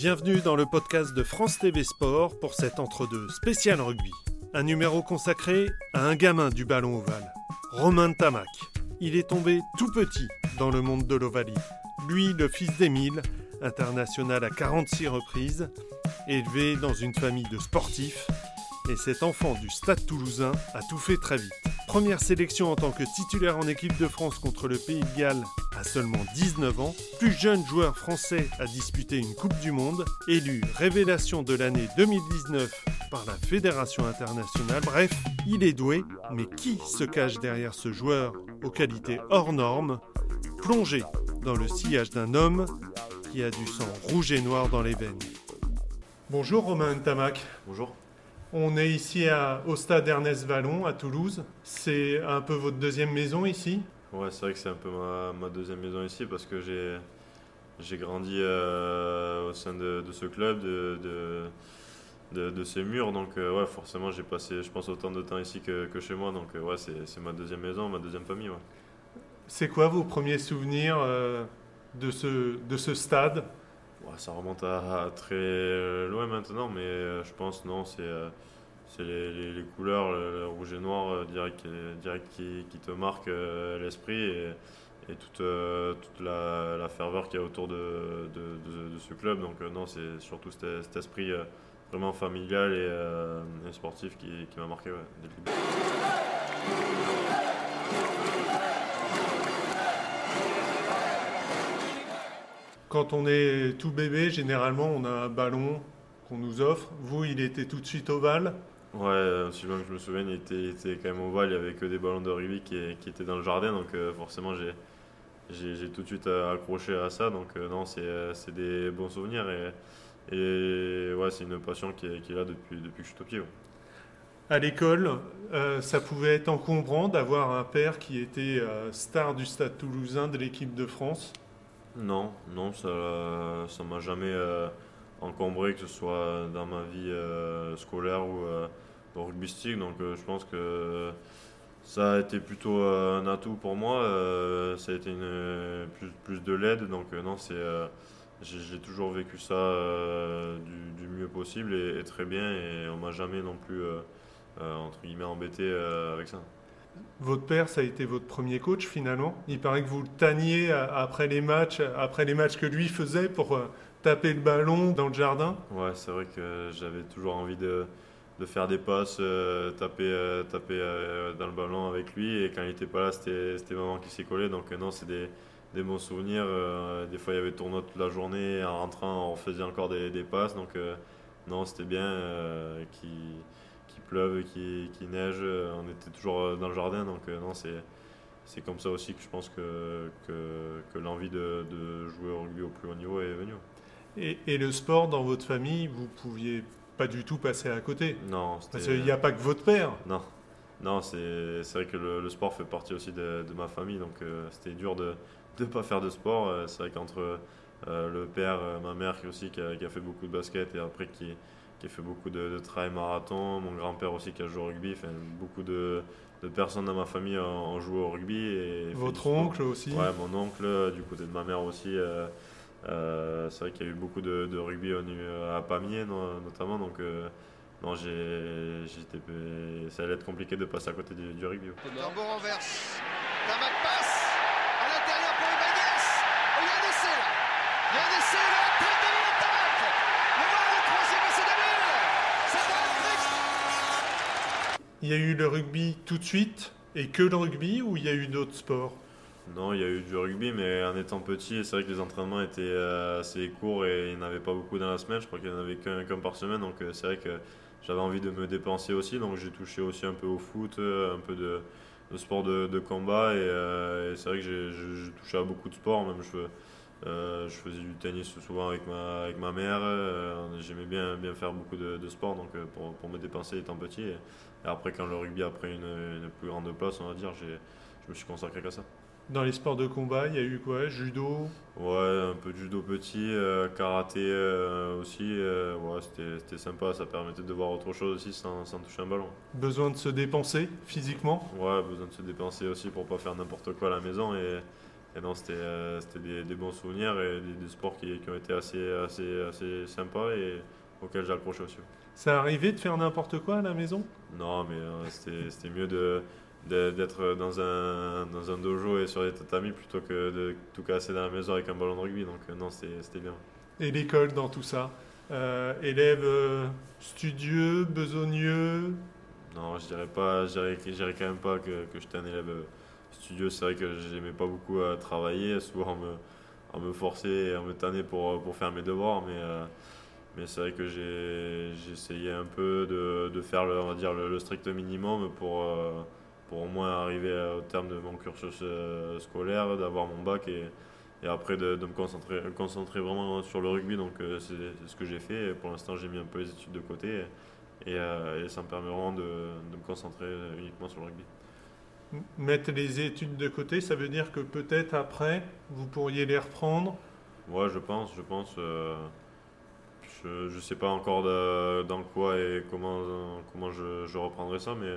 Bienvenue dans le podcast de France TV Sport pour cet entre-deux spécial rugby. Un numéro consacré à un gamin du ballon ovale, Romain Tamac. Il est tombé tout petit dans le monde de l'ovalie. Lui, le fils d'Émile, international à 46 reprises, élevé dans une famille de sportifs, et cet enfant du stade toulousain a tout fait très vite. Première sélection en tant que titulaire en équipe de France contre le Pays de Galles à seulement 19 ans, plus jeune joueur français à disputer une Coupe du Monde, élu révélation de l'année 2019 par la Fédération internationale. Bref, il est doué, mais qui se cache derrière ce joueur aux qualités hors normes, plongé dans le sillage d'un homme qui a du sang rouge et noir dans les veines Bonjour Romain Tamac. Bonjour. On est ici au stade Ernest Vallon à Toulouse. C'est un peu votre deuxième maison ici? Ouais, c'est vrai que c'est un peu ma, deuxième maison ici parce que j'ai, j'ai grandi euh, au sein de, ce club, de, de, de, ces murs. Donc, euh, ouais, forcément, j'ai passé, je pense, autant de temps ici que, que chez moi. Donc, euh, ouais, c'est, ma deuxième maison, ma deuxième famille. C'est quoi vos premiers souvenirs de, ce, de ce stade? Ça remonte à, très loin maintenant, mais euh, je pense non, c'est euh, les, les, couleurs, le, rouge et noir euh, direct, direct qui, te marquent l'esprit et, toute, toute la, ferveur qu'il y a autour de, de, ce club. Donc non, c'est surtout cet, esprit vraiment familial et, sportif qui, qui m'a marqué. Quand on est tout bébé, généralement, on a un ballon qu'on nous offre. Vous, il était tout de suite ovale Ouais, aussi loin que je me souviens, il était, quand même ovale. Il n'y avait que des ballons de rugby qui, étaient dans le jardin. Donc, euh, forcément, j'ai tout de suite accroché à ça. Donc, euh, non, euh, c'est des bons souvenirs. Et, et ouais, c'est une passion qui est, qui est, là depuis, depuis que je suis tout petit. À l'école, ça pouvait être encombrant d'avoir un père qui était star du stade toulousain de l'équipe de France non, non, ça ça m'a jamais euh, encombré, que ce soit dans ma vie euh, scolaire ou euh, rugbystique. Donc je pense que ça a été plutôt un atout pour moi. ça a été une, plus, de l'aide. Donc non, c'est j'ai toujours vécu ça du, mieux possible et, et, très bien. Et on m'a jamais non plus entre guillemets embêté avec ça. Votre père, ça a été votre premier coach finalement. Il paraît que vous le tanniez après les matchs, après les matchs que lui faisait pour euh, taper le ballon dans le jardin. Ouais, c'est vrai que j'avais toujours envie de, faire des passes, euh, taper, euh, taper dans le ballon avec lui. Et quand il n'était pas là, c'était maman qui s'y collait. Donc non, c'est des, des, bons souvenirs. des fois, il y avait tournoi toute la journée. En rentrant, on faisait encore des, des passes. Donc non, c'était bien. qui pleuve, qui, qui neige, euh, on était toujours euh, dans le jardin. Donc euh, non, c'est c'est comme ça aussi que je pense que, que, que l'envie de, de, jouer au rugby au plus haut niveau est venue. Et, et, le sport dans votre famille, vous pouviez pas du tout passer à côté? Non. Parce qu'il n'y a pas que votre père. Non. Non, c'est vrai que le, le, sport fait partie aussi de, de ma famille, donc c'était dur de ne pas faire de sport. c'est vrai qu'entre le père, ma mère qui aussi qui a, qui a, fait beaucoup de basket et après qui, qui a fait beaucoup de, travail marathon, mon grand-père aussi qui a joué au rugby, enfin, beaucoup de, personnes dans ma famille ont, joué au rugby. Et Votre oncle aussi? Ouais, mon oncle, du côté de ma mère aussi. Euh, euh, c'est vrai qu'il y a eu beaucoup de, rugby à Pamiers notamment, donc euh, non, j'étais, ça allait être compliqué de passer à côté du, du rugby. renverse, passe à l'intérieur pour il y a un essai là, il y a un essai là, Il y a eu le rugby tout de suite et que le rugby ou il y a eu d'autres sports? Non, il y a eu du rugby, mais en étant petit, c'est vrai que les entraînements étaient euh, assez courts et il n'y en avait pas beaucoup dans la semaine. Je crois qu'il n'y en avait qu'un par semaine, donc euh, c'est vrai que j'avais envie de me dépenser aussi. Donc j'ai touché aussi un peu au foot, euh, un peu de, sport de, combat et, c'est vrai que j'ai touché à beaucoup de sports. Même je, je faisais du tennis souvent avec ma, avec ma mère. J'aimais bien, bien faire beaucoup de, de sport donc pour, pour, me dépenser étant petit. Et après, quand le rugby a pris une, plus grande place, on va dire, je me suis consacré qu'à ça. Dans les sports de combat, il y a eu quoi? Judo? Ouais, un peu de judo petit, euh, karaté euh, aussi. Euh, ouais, c'était sympa, ça permettait de voir autre chose aussi sans, sans, toucher un ballon. Besoin de se dépenser physiquement? Ouais, besoin de se dépenser aussi pour pas faire n'importe quoi à la maison. Et, et non, c'était des, des, bons souvenirs et des, sports qui, qui, ont été assez, assez, assez sympas et auxquels j'ai accroché aussi. Ça arrivait de faire n'importe quoi à la maison? Non, mais c'était mieux de d'être dans un, dans un dojo et sur les tatamis plutôt que de tout casser dans la maison avec un ballon de rugby. Donc non, c'était bien. Et l'école dans tout ça? Euh, Élève euh, studieux, besogneux? Non, je dirais pas, je dirais, quand même pas que, que j'étais un élève euh, studieux. C'est vrai que j'aimais pas beaucoup à travailler, souvent à me forcer et à me tanner pour, pour faire mes devoirs, mais, mais c'est vrai que j'ai essayé un peu de, de faire le, on va dire, le, strict minimum pour, pour au moins arriver au terme de mon cursus scolaire, d'avoir mon bac et et après de, me concentrer, concentrer vraiment sur le rugby. Donc euh, c'est ce que j'ai fait. pour l'instant, j'ai mis un peu les études de côté euh, et, ça me permet vraiment de, de, me concentrer uniquement sur le rugby. Mettre les études de côté, ça veut dire que peut-être après, vous pourriez les reprendre Ouais, je pense, je pense. Euh, je ne sais pas encore dans quoi et comment, comment je, reprendrai ça, mais,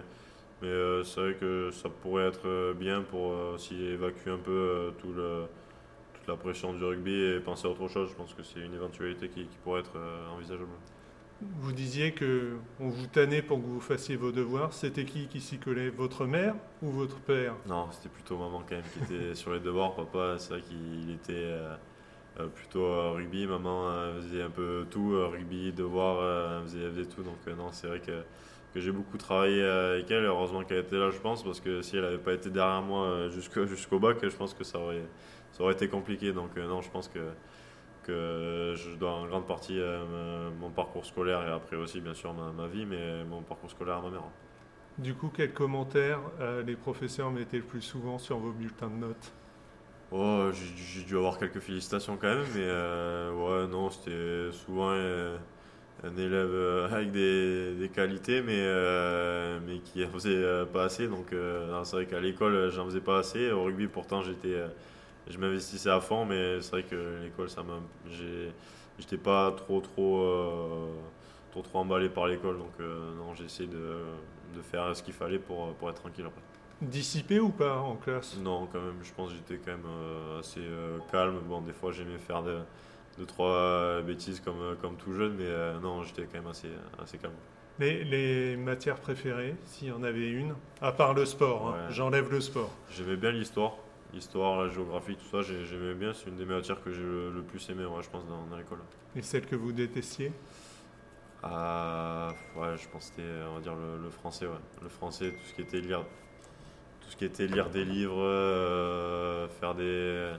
mais c'est vrai que ça pourrait être bien pour aussi évacuer un peu tout le la pression du rugby et penser à autre chose. Je pense que c'est une éventualité qui, pourrait être euh, envisageable. Vous disiez que on vous tannait pour que vous fassiez vos devoirs. C'était qui qui s'y collait? Votre mère ou votre père? Non, c'était plutôt maman quand même qui était sur les devoirs. Papa, c'est vrai qu'il était euh, euh, plutôt rugby. Maman faisait un peu tout, rugby, devoirs, faisait, faisait, tout. Donc non, c'est vrai que, j'ai beaucoup travaillé avec elle. Heureusement qu'elle était là, je pense, parce que si elle n'avait pas été derrière moi jusqu'au bac, je pense que ça aurait ça aurait été compliqué. Donc euh, non, je pense que, que je dois en grande partie euh, mon parcours scolaire et après aussi bien sûr ma, vie, mais mon parcours scolaire à ma mère. Du coup, quels commentaires euh, les professeurs mettaient le plus souvent sur vos bulletins de notes? Oh, j'ai dû avoir quelques félicitations quand même, mais ouais, non, c'était souvent un élève avec des, des qualités, mais, mais qui en faisait pas assez. Donc, c'est vrai qu'à l'école, j'en faisais pas assez. Au rugby, pourtant, j'étais je m'investissais à fond, mais c'est vrai que l'école, ça m'a. J'étais pas trop, trop, euh, trop, trop emballé par l'école, donc euh, non, j'ai essayé de, de, faire ce qu'il fallait pour, pour être tranquille après. Dissipé ou pas en classe? Non, quand même, je pense que j'étais quand même euh, assez calme. Bon, des fois, j'aimais faire de, deux, trois bêtises comme, comme tout jeune, mais non, j'étais quand même assez, assez calme. Les, les matières préférées, s'il y en avait une, à part le sport, hein, j'enlève le sport. J'aimais bien l'histoire l'histoire, la géographie, tout ça, j'aimais bien. C'est une des matières que j'ai le, plus aimé, je pense, dans, l'école. Et celle que vous détestiez? Ah, ouais, je pense que c'était, on va dire, le, français, ouais. Le français, tout ce qui était lire, tout ce qui était lire des livres, euh, faire des,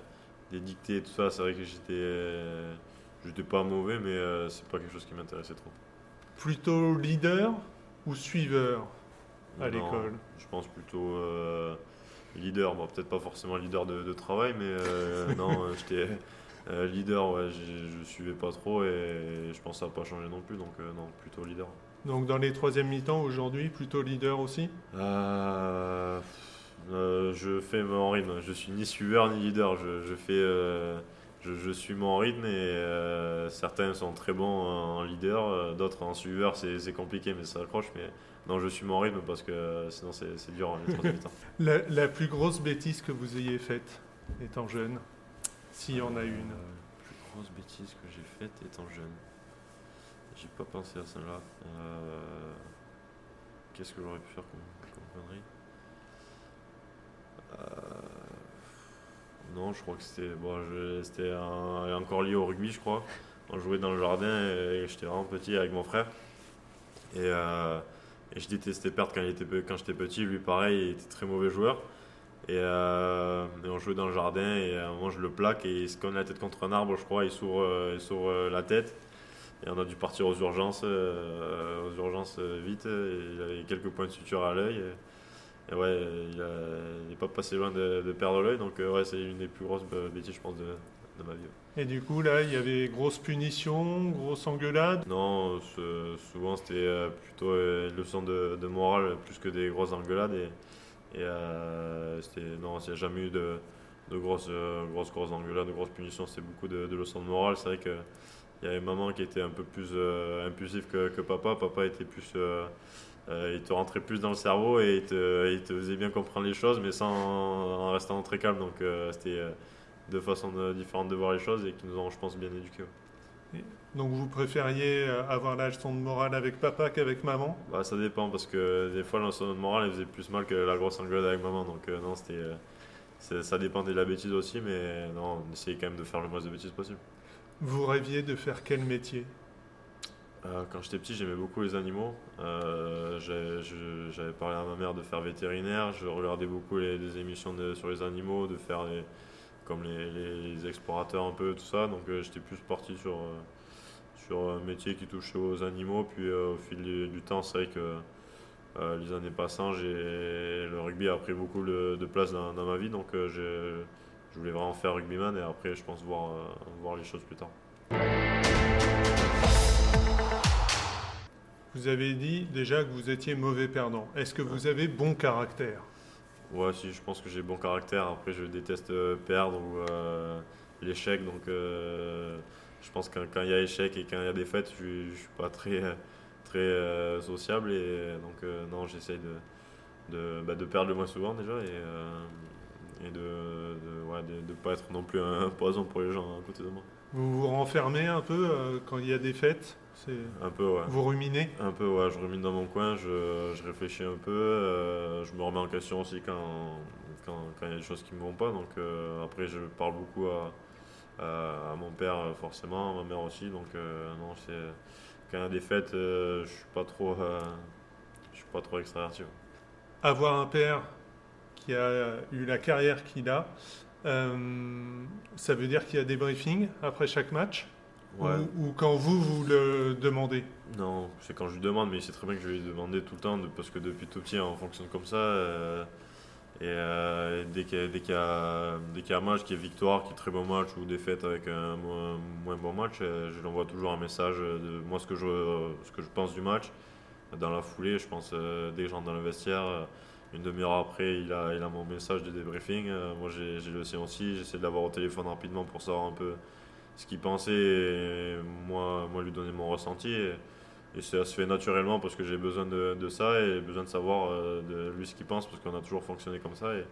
des dictées, tout ça, c'est vrai que j'étais, j'étais pas mauvais, mais euh, c'est pas quelque chose qui m'intéressait trop. Plutôt leader ou suiveur à l'école? Je pense plutôt euh, leader, bon, peut-être pas forcément leader de, travail, mais euh, non, euh, j'étais euh, leader, ouais, je suivais pas trop et je pense que ça n'a pas changé non plus, donc non, plutôt leader. Donc dans les troisième mi-temps aujourd'hui, plutôt leader aussi? Je fais mon rythme, je suis ni suiveur ni leader, je, fais. Je, suis mon rythme et certains sont très bons en leader, d'autres en suiveur, c'est compliqué mais ça accroche. Mais non, je suis mon rythme parce que sinon c'est dur temps. la, la, plus grosse bêtise que vous ayez faite étant jeune, s'il y en a une La euh, plus grosse bêtise que j'ai faite étant jeune. J'ai pas pensé à celle-là. Euh, qu'est-ce que j'aurais pu faire comme, connerie? Euh, Non, je crois que c'était bon, encore lié au rugby, je crois. On jouait dans le jardin et j'étais vraiment petit avec mon frère. Et et je détestais perdre quand, j'étais petit. Lui, pareil, il était très mauvais joueur. Et, euh, on jouait dans le jardin et à un moment je le plaque et il se cogne la tête contre un arbre, je crois, il s'ouvre, euh, euh, la tête. Et on a dû partir aux urgences, aux urgences vite. il avait quelques points de suture à l'œil. Et, ouais, il n'est pas passé loin de, de perdre l'œil. Donc ouais, c'est une des plus grosses bêtises, je pense, de, de ma vie. Et du coup, là, il y avait grosse punition, grosse engueulade? Non, souvent c'était euh, plutôt euh, une leçon de, morale plus que des grosses engueulades. Et, euh, non, il n'y a jamais eu de, grosses, grosses, grosses engueulades, de grosses punitions. C'était beaucoup de, leçons de morale. C'est vrai que il y avait maman qui était un peu plus impulsif que, que, papa. Papa était plus. il te rentrait plus dans le cerveau et il te, il te, faisait bien comprendre les choses, mais sans, en restant très calme. Donc c'était deux façons différentes de voir les choses et qui nous ont, je pense, bien éduqués. Donc vous préfériez euh, avoir la leçon de morale avec papa qu'avec maman? Bah, Ça dépend parce que des fois la leçon de morale elle faisait plus mal que la grosse engueulade avec maman. Donc euh, non, c'était, euh, ça dépendait de la bêtise aussi, mais non, on essayait quand même de faire le moins de bêtises possible. Vous rêviez de faire quel métier? Quand j'étais petit, j'aimais beaucoup les animaux. j'avais parlé à ma mère de faire vétérinaire. Je regardais beaucoup les, émissions sur les animaux, de faire comme les, les, explorateurs un peu, tout ça. Donc j'étais plus parti sur sur un métier qui touchait aux animaux. Puis euh, au fil du, temps, c'est vrai que euh, les années passant, le rugby a pris beaucoup de place dans, ma vie. Donc euh, je voulais vraiment faire rugbyman et après, je pense voir, voir les choses plus tard. Vous avez dit déjà que vous étiez mauvais perdant. Est-ce que vous avez bon caractère? Ouais, si, je pense que j'ai bon caractère. Après, je déteste perdre ou l'échec. Donc, je pense que quand il y a échec et quand il y a défaite, je ne suis pas très, très euh, sociable. Et donc, euh, non, j'essaye de, de, bah, de, perdre le moins souvent déjà et, euh, et de ne de, de, pas être non plus un poison pour les gens à côté de moi. Vous vous renfermez un peu quand il y a des fêtes un peu, ouais. Vous ruminez? Un peu, ouais. Je rumine dans mon coin, je, je réfléchis un peu. je me remets en question aussi quand, quand, quand, il y a des choses qui ne me vont pas. Donc après, je parle beaucoup à, à mon père forcément, à ma mère aussi. Donc euh, non, c'est quand il y a des fêtes, euh, je suis pas trop, euh, je suis pas trop extraverti. Avoir un père qui a eu la carrière qu'il a, ça veut dire qu'il y a des briefings après chaque match ou, quand vous, vous le demandez? Non, c'est quand je lui demande, mais c'est très bien que je vais lui demander tout le temps, parce que depuis tout petit, on fonctionne comme ça. Et euh, dès qu'il y, a un match qui est victoire, qui est très bon match, ou défaite avec un moins, bon match, euh, je lui envoie toujours un message de moi ce que je, ce que je pense du match. Dans la foulée, je pense euh, dès que j'entre dans le vestiaire, une demi-heure après, il a, il a mon message de débriefing. moi, j'ai le sien aussi. J'essaie de l'avoir au téléphone rapidement pour savoir un peu ce qu'il pensait et moi, moi lui donner mon ressenti. Et ça se fait naturellement parce que j'ai besoin de, de, ça et besoin de savoir euh, de lui ce qu'il pense parce qu'on a toujours fonctionné comme ça. Et,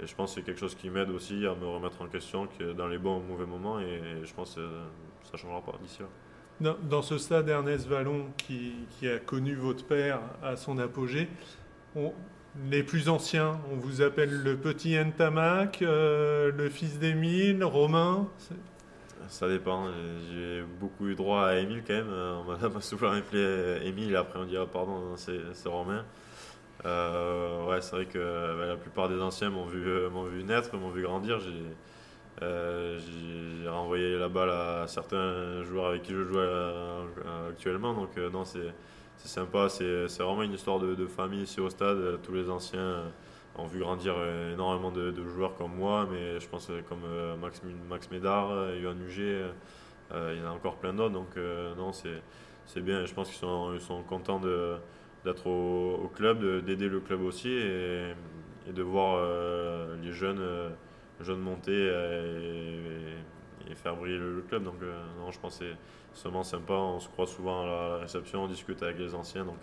et je pense que c'est quelque chose qui m'aide aussi à me remettre en question que dans les bons ou mauvais moments. Et, je pense que ça ne changera pas d'ici là. Dans, dans, ce stade, Ernest Vallon, qui, qui, a connu votre père à son apogée, on, les plus anciens, on vous appelle le petit Ntamak, euh, le fils d'Émile, Romain ça dépend. J'ai beaucoup eu droit à Émile quand même. Euh, on m'a souvent appelé Émile, après on dit pardon, c'est Romain. Euh, ouais, c'est vrai que bah, la plupart des anciens m'ont vu, euh, vu naître, m'ont vu grandir. J'ai renvoyé la balle à certains joueurs avec qui je joue actuellement. Donc, non, c'est sympa. C'est vraiment une histoire de, famille ici au stade. Tous les anciens ont vu grandir euh, énormément de, joueurs comme moi, mais je pense euh, comme euh, Max, Max Médard, Yohan Huger, il y en a encore plein d'autres. Donc non, c'est bien. Je pense qu'ils sont, ils sont contents d'être au, club, d'aider le club aussi et, de voir les jeunes, jeunes monter faire briller le, club. Donc non, je pense que c'est vraiment sympa. On se croit souvent à la réception, on discute avec les anciens, donc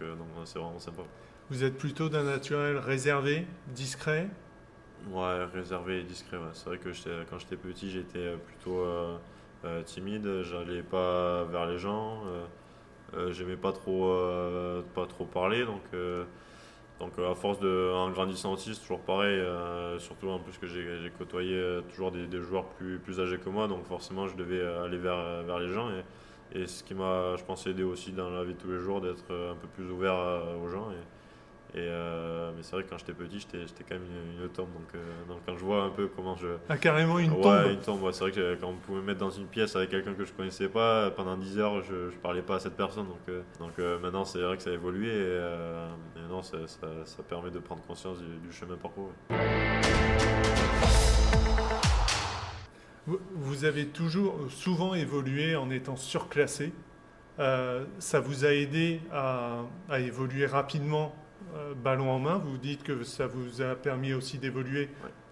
c'est vraiment sympa. Vous êtes plutôt d'un naturel réservé, discret? Ouais, réservé et discret. C'est vrai que quand j'étais petit, j'étais euh, plutôt euh, euh, timide. J'allais pas vers les gens. J'aimais pas trop, pas trop parler. Donc, donc à force de, en grandissant aussi, c'est toujours pareil. surtout en plus que j'ai côtoyé toujours des, joueurs plus, plus âgés que moi. Donc forcément, je devais aller vers, vers les gens. Et, et ce qui m'a, je pense, aidé aussi dans la vie de tous les jours, d'être un peu plus ouvert aux gens. Et euh, mais c'est vrai que quand j'étais petit, j'étais quand même une, tombe. Donc, euh, donc, quand je vois un peu comment je. Ah, carrément une tombe Ouais, une tombe. c'est vrai que quand on pouvait me mettre dans une pièce avec quelqu'un que je connaissais pas, pendant 10 heures, je, ne parlais pas à cette personne. Donc, euh, donc maintenant, c'est vrai que ça a évolué. Et, non, ça, ça, permet de prendre conscience du, chemin parcouru. Vous avez toujours souvent évolué en étant surclassé. ça vous a aidé à, à évoluer rapidement euh, ballon en main. Vous dites que ça vous a permis aussi d'évoluer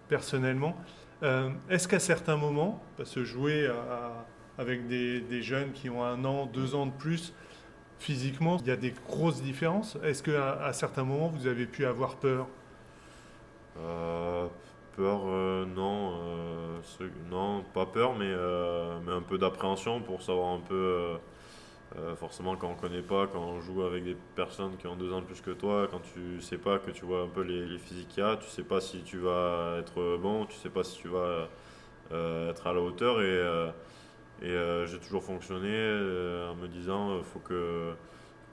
personnellement. Euh, est-ce qu'à certains moments, parce que jouer avec des, jeunes qui ont un an, deux ans de plus. Physiquement, il y a des grosses différences? Est-ce qu'à à certains moments, vous avez pu avoir peur? Euh, Peur, euh, non. non, pas peur, mais, mais un peu d'appréhension pour savoir un peu euh, forcément, quand on ne connaît pas, quand on joue avec des personnes qui ont deux ans de plus que toi, quand tu sais pas que tu vois un peu les, physiques qu'il y a, tu sais pas si tu vas être bon, tu sais pas si tu vas euh, être à la hauteur. Et, euh, j'ai toujours fonctionné en me disant faut que,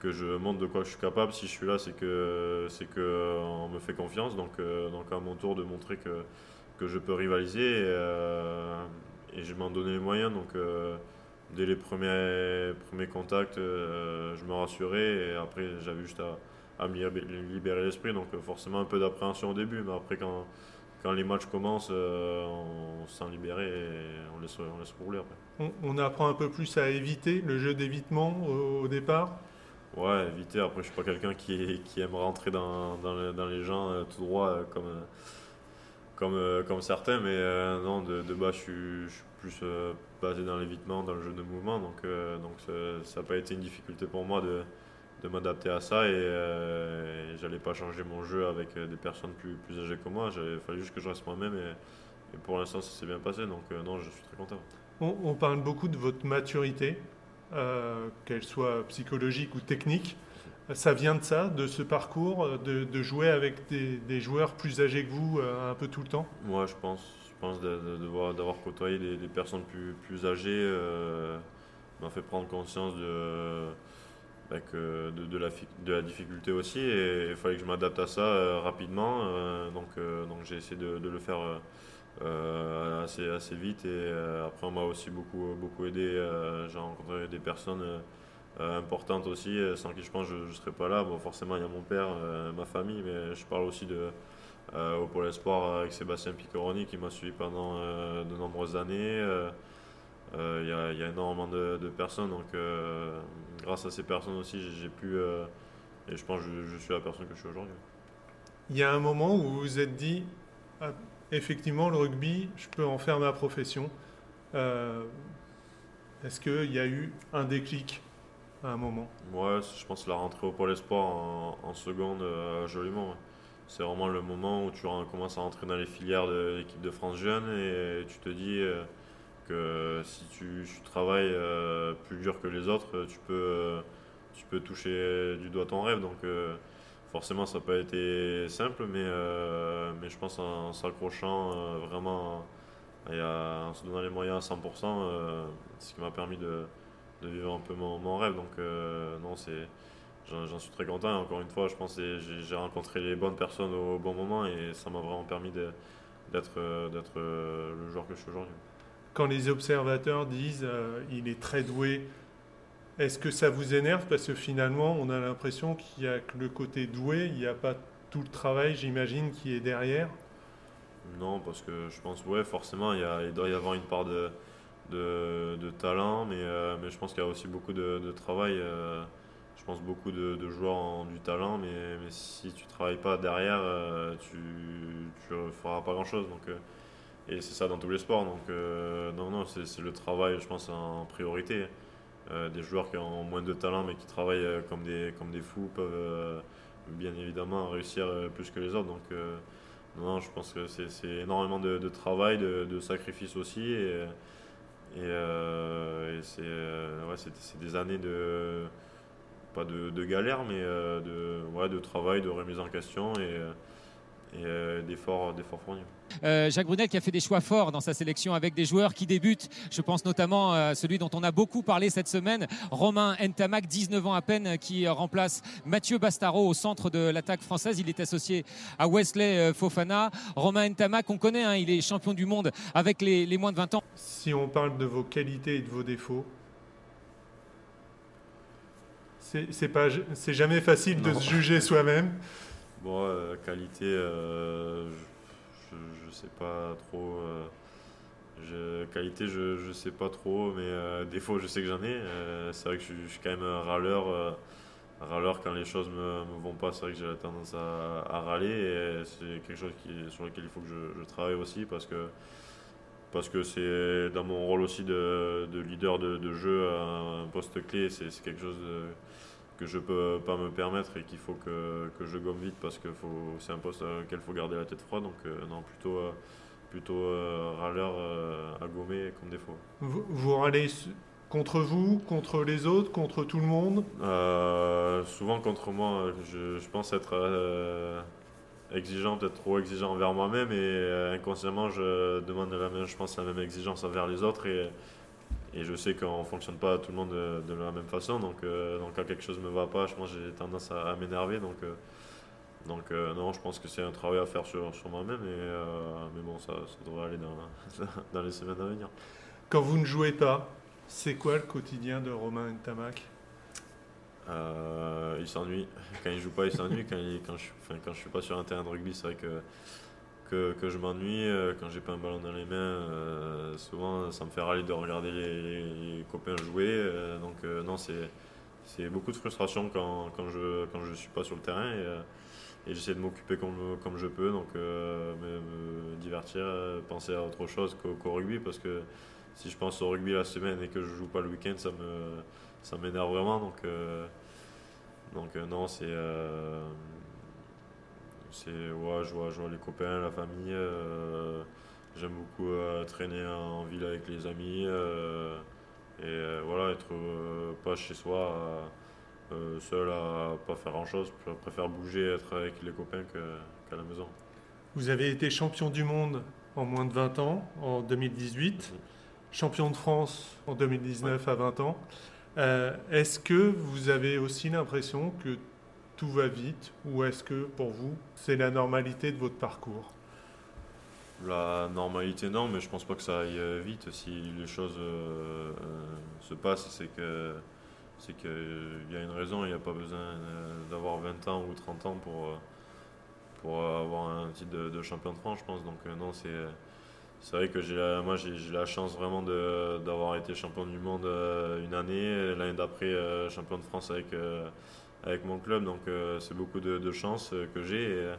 que je montre de quoi je suis capable. Si je suis là, c'est que c'est que me fait confiance. Donc, donc à mon tour de montrer que, que je peux rivaliser. Et, et je m'en donnais les moyens. Donc dès les premiers, premiers contacts, euh, je me rassurais et après j'avais juste à, à me libérer l'esprit. Donc euh, forcément un peu d'appréhension au début, mais après quand, quand les matchs commencent, euh, on s'en libère et on laisse, on laisse rouler après. On, apprend un peu plus à éviter le jeu d'évitement au, départ? Ouais, éviter. Après, je suis pas quelqu'un qui, qui aime rentrer dans, dans, dans les gens tout droit comme comme, comme certains, mais euh, non, de, de bas, je suis, plus euh, basé dans l'évitement, dans le jeu de mouvement, donc, donc ça n'a pas été une difficulté pour moi de, de m'adapter à ça. Et, et j'allais pas changer mon jeu avec des personnes plus, plus âgées que moi, il fallait juste que je reste moi-même. Et, et, pour l'instant ça s'est bien passé, donc non, je suis très content. On, on, parle beaucoup de votre maturité, qu'elle soit psychologique ou technique. Ça vient de ça, de ce parcours, de, jouer avec des, joueurs plus âgés que vous euh, un peu tout le temps? Moi, je pense, pense d'avoir côtoyé des, personnes plus, âgées euh, m'a fait prendre conscience de, bah, de, la, difficulté aussi et il fallait que je m'adapte à ça euh, rapidement. donc donc j'ai essayé de, le faire assez, assez vite et après on m'a aussi beaucoup, beaucoup aidé. j'ai rencontré des personnes euh, importante aussi, euh, sans qui je pense je ne serais pas là. Bon, forcément, il y a mon père, euh, ma famille, mais je parle aussi de, au Pôle Espoir avec Sébastien Piccoroni qui m'a suivi pendant de nombreuses années. Il y, a, y, a énormément de, personnes, donc grâce à ces personnes aussi, j'ai pu, et je pense que je, suis la personne que je suis aujourd'hui. Il y a un moment où vous vous êtes dit, ah, effectivement, le rugby, je peux en faire ma profession. Est-ce qu'il y a eu un déclic à un moment? Ouais, je pense la rentrée au Pôle Espoir en, seconde, euh, joliment. C'est vraiment le moment où tu commences à rentrer dans les filières de l'équipe de France Jeune et tu te dis euh, que si tu, travailles euh, plus dur que les autres, tu peux, tu peux toucher du doigt ton rêve. Donc forcément, ça n'a pas été simple, mais, mais je pense en, s'accrochant vraiment et en se donnant les moyens à 100%, ce qui m'a permis de vivre un peu mon, rêve. Donc, euh, non, c'est. J'en suis très content. encore une fois, je pense que j'ai rencontré les bonnes personnes au bon moment et ça m'a vraiment permis d'être euh, euh, le joueur que je suis aujourd'hui. Quand les observateurs disent il est très doué, est-ce que ça vous énerve? Parce que finalement, on a l'impression qu'il n'y a que le côté doué, il n'y a pas tout le travail, j'imagine, qui est derrière. Non, parce que je pense, ouais, forcément, il, y a, il doit y avoir une part de, de, talent, mais, euh, mais je pense qu'il y a aussi beaucoup de, travail. Euh, je pense beaucoup de, joueurs ont du talent, mais, si tu travailles pas derrière, euh, tu ne feras pas grand-chose. Donc, et c'est ça dans tous les sports. Donc non, non, c'est le travail, je pense, en priorité. des joueurs qui ont moins de talent, mais qui travaillent comme, des, comme des fous, peuvent bien évidemment réussir plus que les autres. Donc non, je pense que c'est énormément de, travail, de, de, sacrifice aussi. Et, et, euh, euh, c'est des années de, pas de, galère, mais euh, de, de travail, de remise en question et, et d'efforts fournis. Jacques Brunel qui a fait des choix forts dans sa sélection avec des joueurs qui débutent. Je pense notamment à celui dont on a beaucoup parlé cette semaine, Romain Ntamak, 19 ans à peine, qui remplace Mathieu Bastaro au centre de l'attaque française. Il est associé à Wesley Fofana. Romain Ntamak, on connaît, hein, il est champion du monde avec les, les moins de 20 ans. Si on parle de vos qualités et de vos défauts, c'est pas c'est jamais facile de se juger soi-même. Bon, euh, qualité, euh, je, je, sais pas trop. Euh, je, qualité, je, je sais pas trop, mais défaut, je sais que j'en ai. c'est vrai que je, suis quand même un râleur. râleur quand les choses me, me vont pas, c'est vrai que j'ai tendance à, râler c'est quelque chose qui, sur lequel il faut que je, travaille aussi parce que parce que c'est dans mon rôle aussi de, leader de, jeu un poste clé, c'est quelque chose que je peux pas me permettre et qu'il faut que, que, je gomme vite parce que c'est un poste auquel il faut garder la tête froide. Donc non, plutôt, plutôt râleur à gommer comme défaut. Vous, vous râlez Contre vous, contre les autres, contre tout le monde? Euh, Souvent contre moi. Je, pense être euh, exigeant, peut-être trop exigeant envers moi-même et euh, inconsciemment je demande la même, je pense la même exigence envers les autres et, et je sais qu'on ne fonctionne pas tout le monde de, la même façon. Donc, donc, quand quelque chose ne me va pas, je pense j'ai tendance à, m'énerver. Donc, donc non, je pense que c'est un travail à faire sur, sur moi-même. mais bon, ça, ça devrait aller dans, dans les semaines à venir. Quand vous ne jouez pas, c'est quoi le quotidien de Romain Ntamak euh, Il s'ennuie. Quand il joue pas, il s'ennuie. quand, quand, je, quand je suis pas sur un terrain de rugby, c'est vrai que, que, je m'ennuie. Euh, quand j'ai pas un ballon dans les mains, euh, souvent ça me fait râler de regarder les, copains jouer. Euh, donc non, c'est, beaucoup de frustration quand, quand je quand je suis pas sur le terrain. Et, j'essaie de m'occuper comme, comme je peux, donc me, divertir, penser à autre chose qu'au rugby parce que si je pense au rugby la semaine et que je joue pas le week-end, ça ça m'énerve vraiment. Donc donc non, c'est c'est ouais, je vois, je vois les copains, la famille. J'aime beaucoup traîner en ville avec les amis et voilà être pas chez soi. seul à pas faire grand chose, je préfère bouger, être avec les copains qu'à la maison. Vous avez été champion du monde en moins de 20 ans, en 2018 champion de France en 2019 à 20 ans. Euh, est-ce que vous avez aussi l'impression que tout va vite ou est-ce que pour vous c'est la normalité de votre parcours? La normalité non, mais je pense pas que ça aille euh, vite. Si les choses euh, se passent, c'est que c'est qu'il y a une raison, il n'y a pas besoin d'avoir 20 ans ou 30 ans pour, pour avoir un titre de, champion de France, je pense. Donc non, c'est c'est vrai que j'ai moi j'ai la chance vraiment d'avoir été champion du monde euh, une année, l'année d'après euh, champion de France avec, euh, avec mon club, donc c'est beaucoup de, chance que j'ai.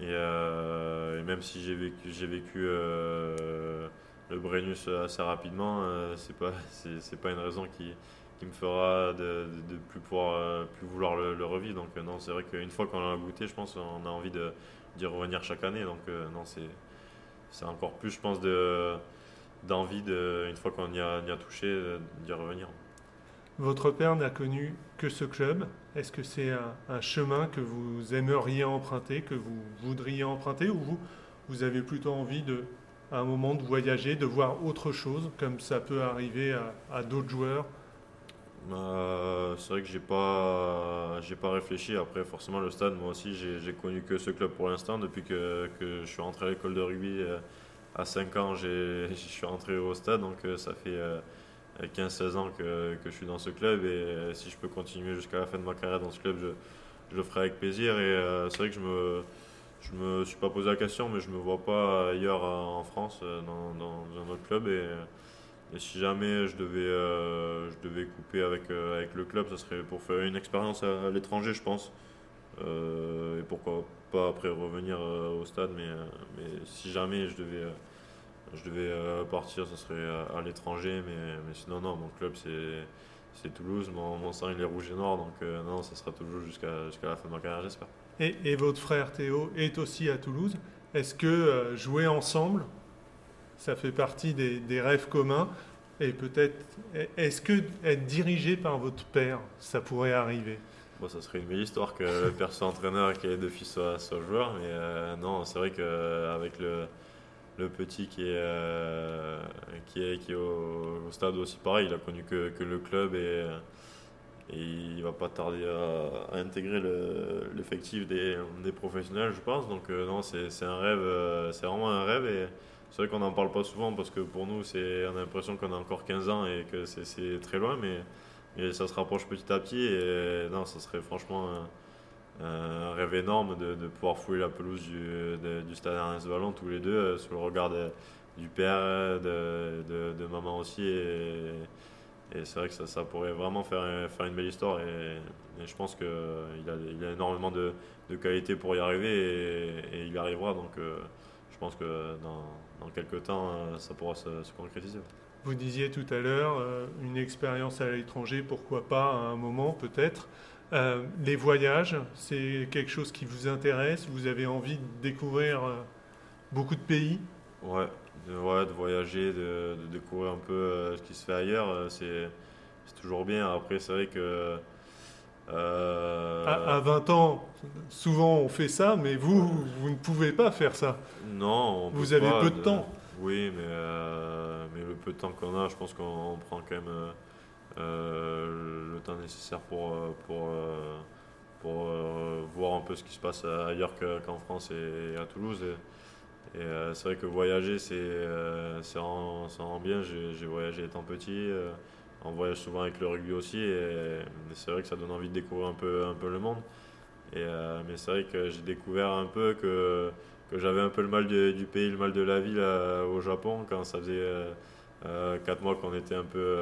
Et, et, même si j'ai vécu, le Brennus assez rapidement, c'est pas, pas une raison qui, me fera de, de, plus vouloir le, revivre. Donc non, c'est vrai qu'une fois qu'on l'a goûté, je pense qu'on a envie d'y revenir chaque année. Donc non, c'est encore plus, je pense, d'envie, de, une fois qu'on y a touché, d'y revenir. Votre père n'a connu que ce club. Est-ce que c'est un, chemin que vous aimeriez emprunter, que vous voudriez emprunter, ou vous, vous avez plutôt envie à un moment de voyager, de voir autre chose, comme ça peut arriver à, d'autres joueurs? Euh, c'est vrai que j'ai pas j'ai pas réfléchi. Après forcément le stade moi aussi j'ai connu que ce club pour l'instant. Depuis que, que, je suis rentré à l'école de rugby euh, à 5 ans je suis rentré au stade. Donc euh, ça fait 15-16 ans que, je suis dans ce club et si je peux continuer jusqu'à la fin de ma carrière dans ce club je, le ferai avec plaisir et c'est vrai que je me je me suis pas posé la question mais je me vois pas ailleurs en France dans, un autre club et si jamais je devais, euh, je devais couper avec, euh, avec le club, ça serait pour faire une expérience à, l'étranger, je pense. Euh, et pourquoi pas après revenir au stade, mais, mais si jamais je devais, je devais partir, ça serait à, l'étranger. Mais, mais sinon, non, mon club c'est Toulouse, mon, mon, sang il est rouge et noir, donc non, ça sera toujours jusqu'à la fin de ma carrière, j'espère. Et, et, votre frère Théo est aussi à Toulouse. Est-ce que jouer ensemble, ça fait partie des, rêves communs? Et peut-être, est-ce que être dirigé par votre père, ça pourrait arriver? Bon, ça serait une belle histoire que le père soit entraîneur et que les deux fils soient, joueurs, mais euh, non, c'est vrai qu'avec le, le petit qui est, euh, qui au, stade aussi pareil, il a connu que, que le club et, et il va pas tarder à, intégrer l'effectif des, des, professionnels, je pense. Donc euh, non, c'est un rêve, c'est vraiment un rêve et c'est vrai qu'on n'en parle pas souvent parce que pour nous, on a l'impression qu'on a encore 15 ans et que c'est, très loin, mais, ça se rapproche petit à petit. Et non, ça serait franchement rêve énorme de, pouvoir fouler la pelouse du, du stade Ernest Vallon tous les deux, euh, sous le regard du père, de, maman aussi. Et, c'est vrai que ça, pourrait vraiment faire, faire une belle histoire. Et, je pense qu'il a, il a énormément de, de qualité pour y arriver et, il y arrivera. Donc, euh, je pense que dans, dans quelques temps, ça pourra se, concrétiser. Vous disiez tout à l'heure, une expérience à l'étranger, pourquoi pas à un moment peut-être. Les voyages, c'est quelque chose qui vous intéresse? Vous avez envie de découvrir beaucoup de pays? Ouais, de, de voyager, de, découvrir un peu ce qui se fait ailleurs, c'est toujours bien. Après, c'est vrai que euh, à, 20 ans, souvent on fait ça, mais vous, vous ne pouvez pas faire ça. Non, vous avez peu de, temps. Oui, mais, euh, mais le peu de temps qu'on a, je pense qu'on prend quand même euh, le temps nécessaire pour, pour, pour voir un peu ce qui se passe ailleurs qu'en France et à Toulouse. Et, c'est vrai que voyager, c'est ça rend, bien. J'ai voyagé étant petit on voyage souvent avec le rugby aussi et, c'est vrai que ça donne envie de découvrir un peu, un peu le monde. Et, euh, mais c'est vrai que j'ai découvert un peu que, que j'avais un peu le mal du pays, le mal de la ville au Japon quand ça faisait 4 euh, euh, mois qu'on était un peu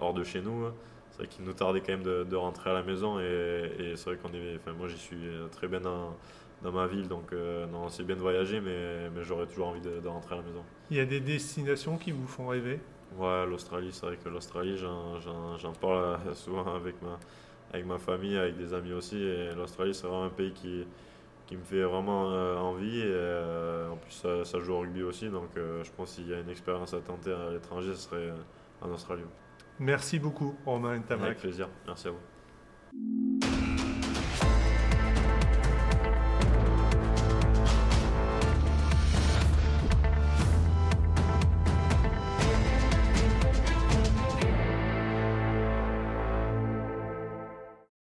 hors de chez nous. C'est vrai qu'il nous tardait quand même de, rentrer à la maison et, c'est vrai qu'on est, enfin moi j'y suis très bien dans, dans ma ville donc non c'est bien de voyager mais, mais j'aurais toujours envie de rentrer à la maison. Il y a des destinations qui vous font rêver? Ouais, l'Australie, c'est vrai que l'Australie, j'en parle souvent avec ma, avec ma famille, avec des amis aussi. Et l'Australie, c'est vraiment un pays qui, qui me fait vraiment euh, envie. Et euh, en plus, ça, joue au rugby aussi. Donc, euh, je pense qu'il y a une expérience à tenter à l'étranger, ce serait en Australie. Merci beaucoup, Romain et Tamac. Avec plaisir. Merci à vous.